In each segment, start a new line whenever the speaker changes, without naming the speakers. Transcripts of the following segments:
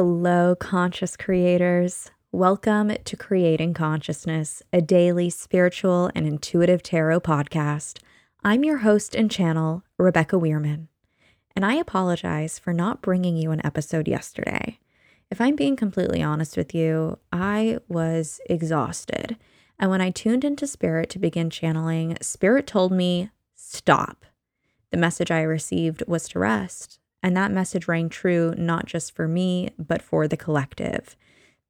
Hello, conscious creators. Welcome to Creating Consciousness, a daily spiritual and intuitive tarot podcast. I'm your host and channel, Rebecca Weirman, and I apologize for not bringing you an episode yesterday. If I'm being completely honest with you, I was exhausted. And when I tuned into Spirit to begin channeling, Spirit told me, stop. The message I received was to rest, and that message rang true not just for me, but for the collective.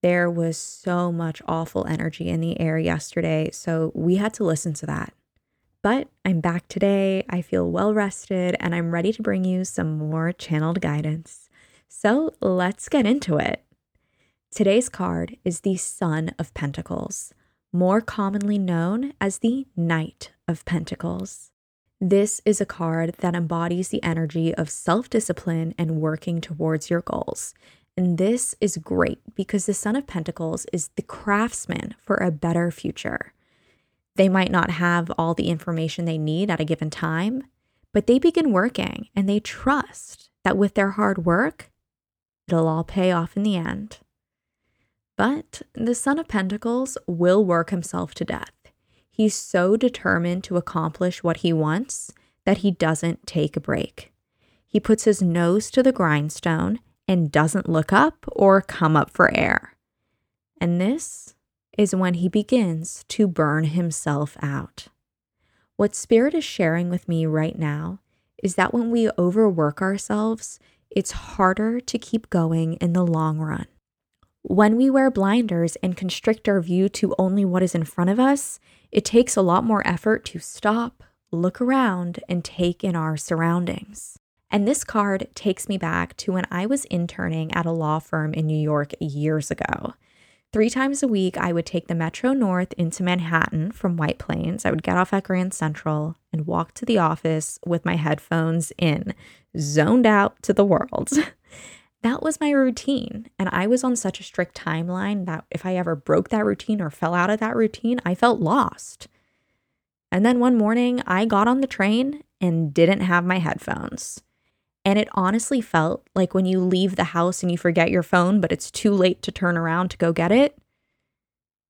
There was so much awful energy in the air yesterday, so we had to listen to that. But I'm back today. I feel well rested and I'm ready to bring you some more channeled guidance. So let's get into it. Today's card is the Son of Pentacles, more commonly known as the Knight of Pentacles. This is a card that embodies the energy of self discipline and working towards your goals. And this is great because the Son of Pentacles is the craftsman for a better future. They might not have all the information they need at a given time, but they begin working and they trust that with their hard work, it'll all pay off in the end. But the Son of Pentacles will work himself to death. He's so determined to accomplish what he wants that he doesn't take a break. He puts his nose to the grindstone and doesn't look up or come up for air. And this is when he begins to burn himself out. What Spirit is sharing with me right now is that when we overwork ourselves, it's harder to keep going in the long run. When we wear blinders and constrict our view to only what is in front of us, it takes a lot more effort to stop, look around, and take in our surroundings. And this card takes me back to when I was interning at a law firm in New York years ago. Three times a week, I would take the Metro North into Manhattan from White Plains. I would get off at Grand Central and walk to the office with my headphones in, zoned out to the world. that was my routine. And I was on such a strict timeline that if I ever broke that routine or fell out of that routine, I felt lost. And then one morning, I got on the train and didn't have my headphones. And it honestly felt like when you leave the house and you forget your phone, but it's too late to turn around to go get it.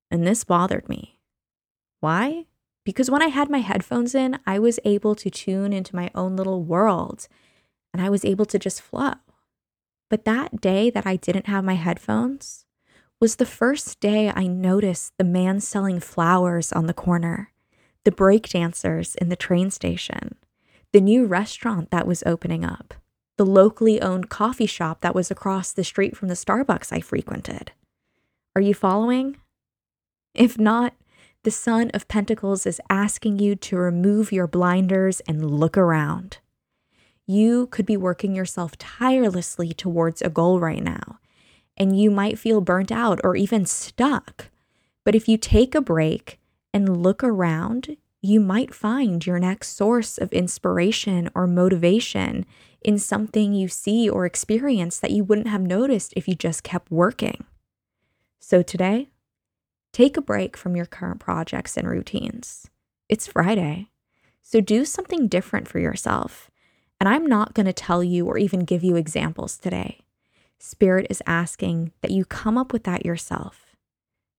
And this bothered me. Why? Because when I had my headphones in, I was able to tune into my own little world and I was able to just flow. But that day that I didn't have my headphones was the first day I noticed the man selling flowers on the corner, the break dancers in the train station, the new restaurant that was opening up, the locally owned coffee shop that was across the street from the Starbucks I frequented. Are you following? If not, the Son of Pentacles is asking you to remove your blinders and look around. You could be working yourself tirelessly towards a goal right now, and you might feel burnt out or even stuck. But if you take a break and look around, you might find your next source of inspiration or motivation in something you see or experience that you wouldn't have noticed if you just kept working. So today, take a break from your current projects and routines. It's Friday, so do something different for yourself and I'm not going to tell you or even give you examples today. Spirit is asking that you come up with that yourself.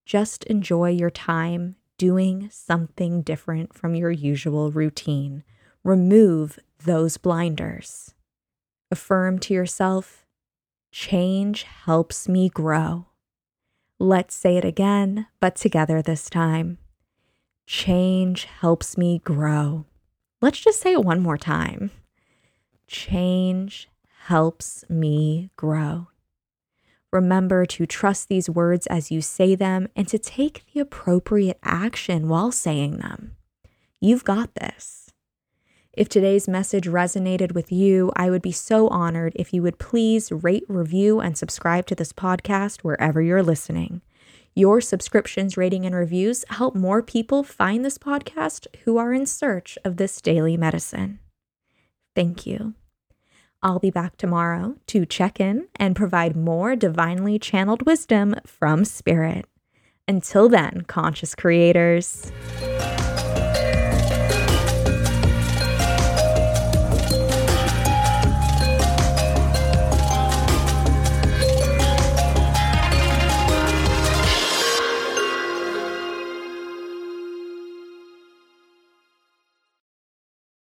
Just enjoy your time doing something different from your usual routine. Remove those blinders. Affirm to yourself change helps me grow. Let's say it again, but together this time. Change helps me grow. Let's just say it one more time. Change helps me grow. Remember to trust these words as you say them and to take the appropriate action while saying them. You've got this. If today's message resonated with you, I would be so honored if you would please rate, review, and subscribe to this podcast wherever you're listening. Your subscriptions, rating, and reviews help more people find this podcast who are in search of this daily medicine. Thank you. I'll be back tomorrow to check in and provide more divinely channeled wisdom from Spirit. Until then, conscious creators.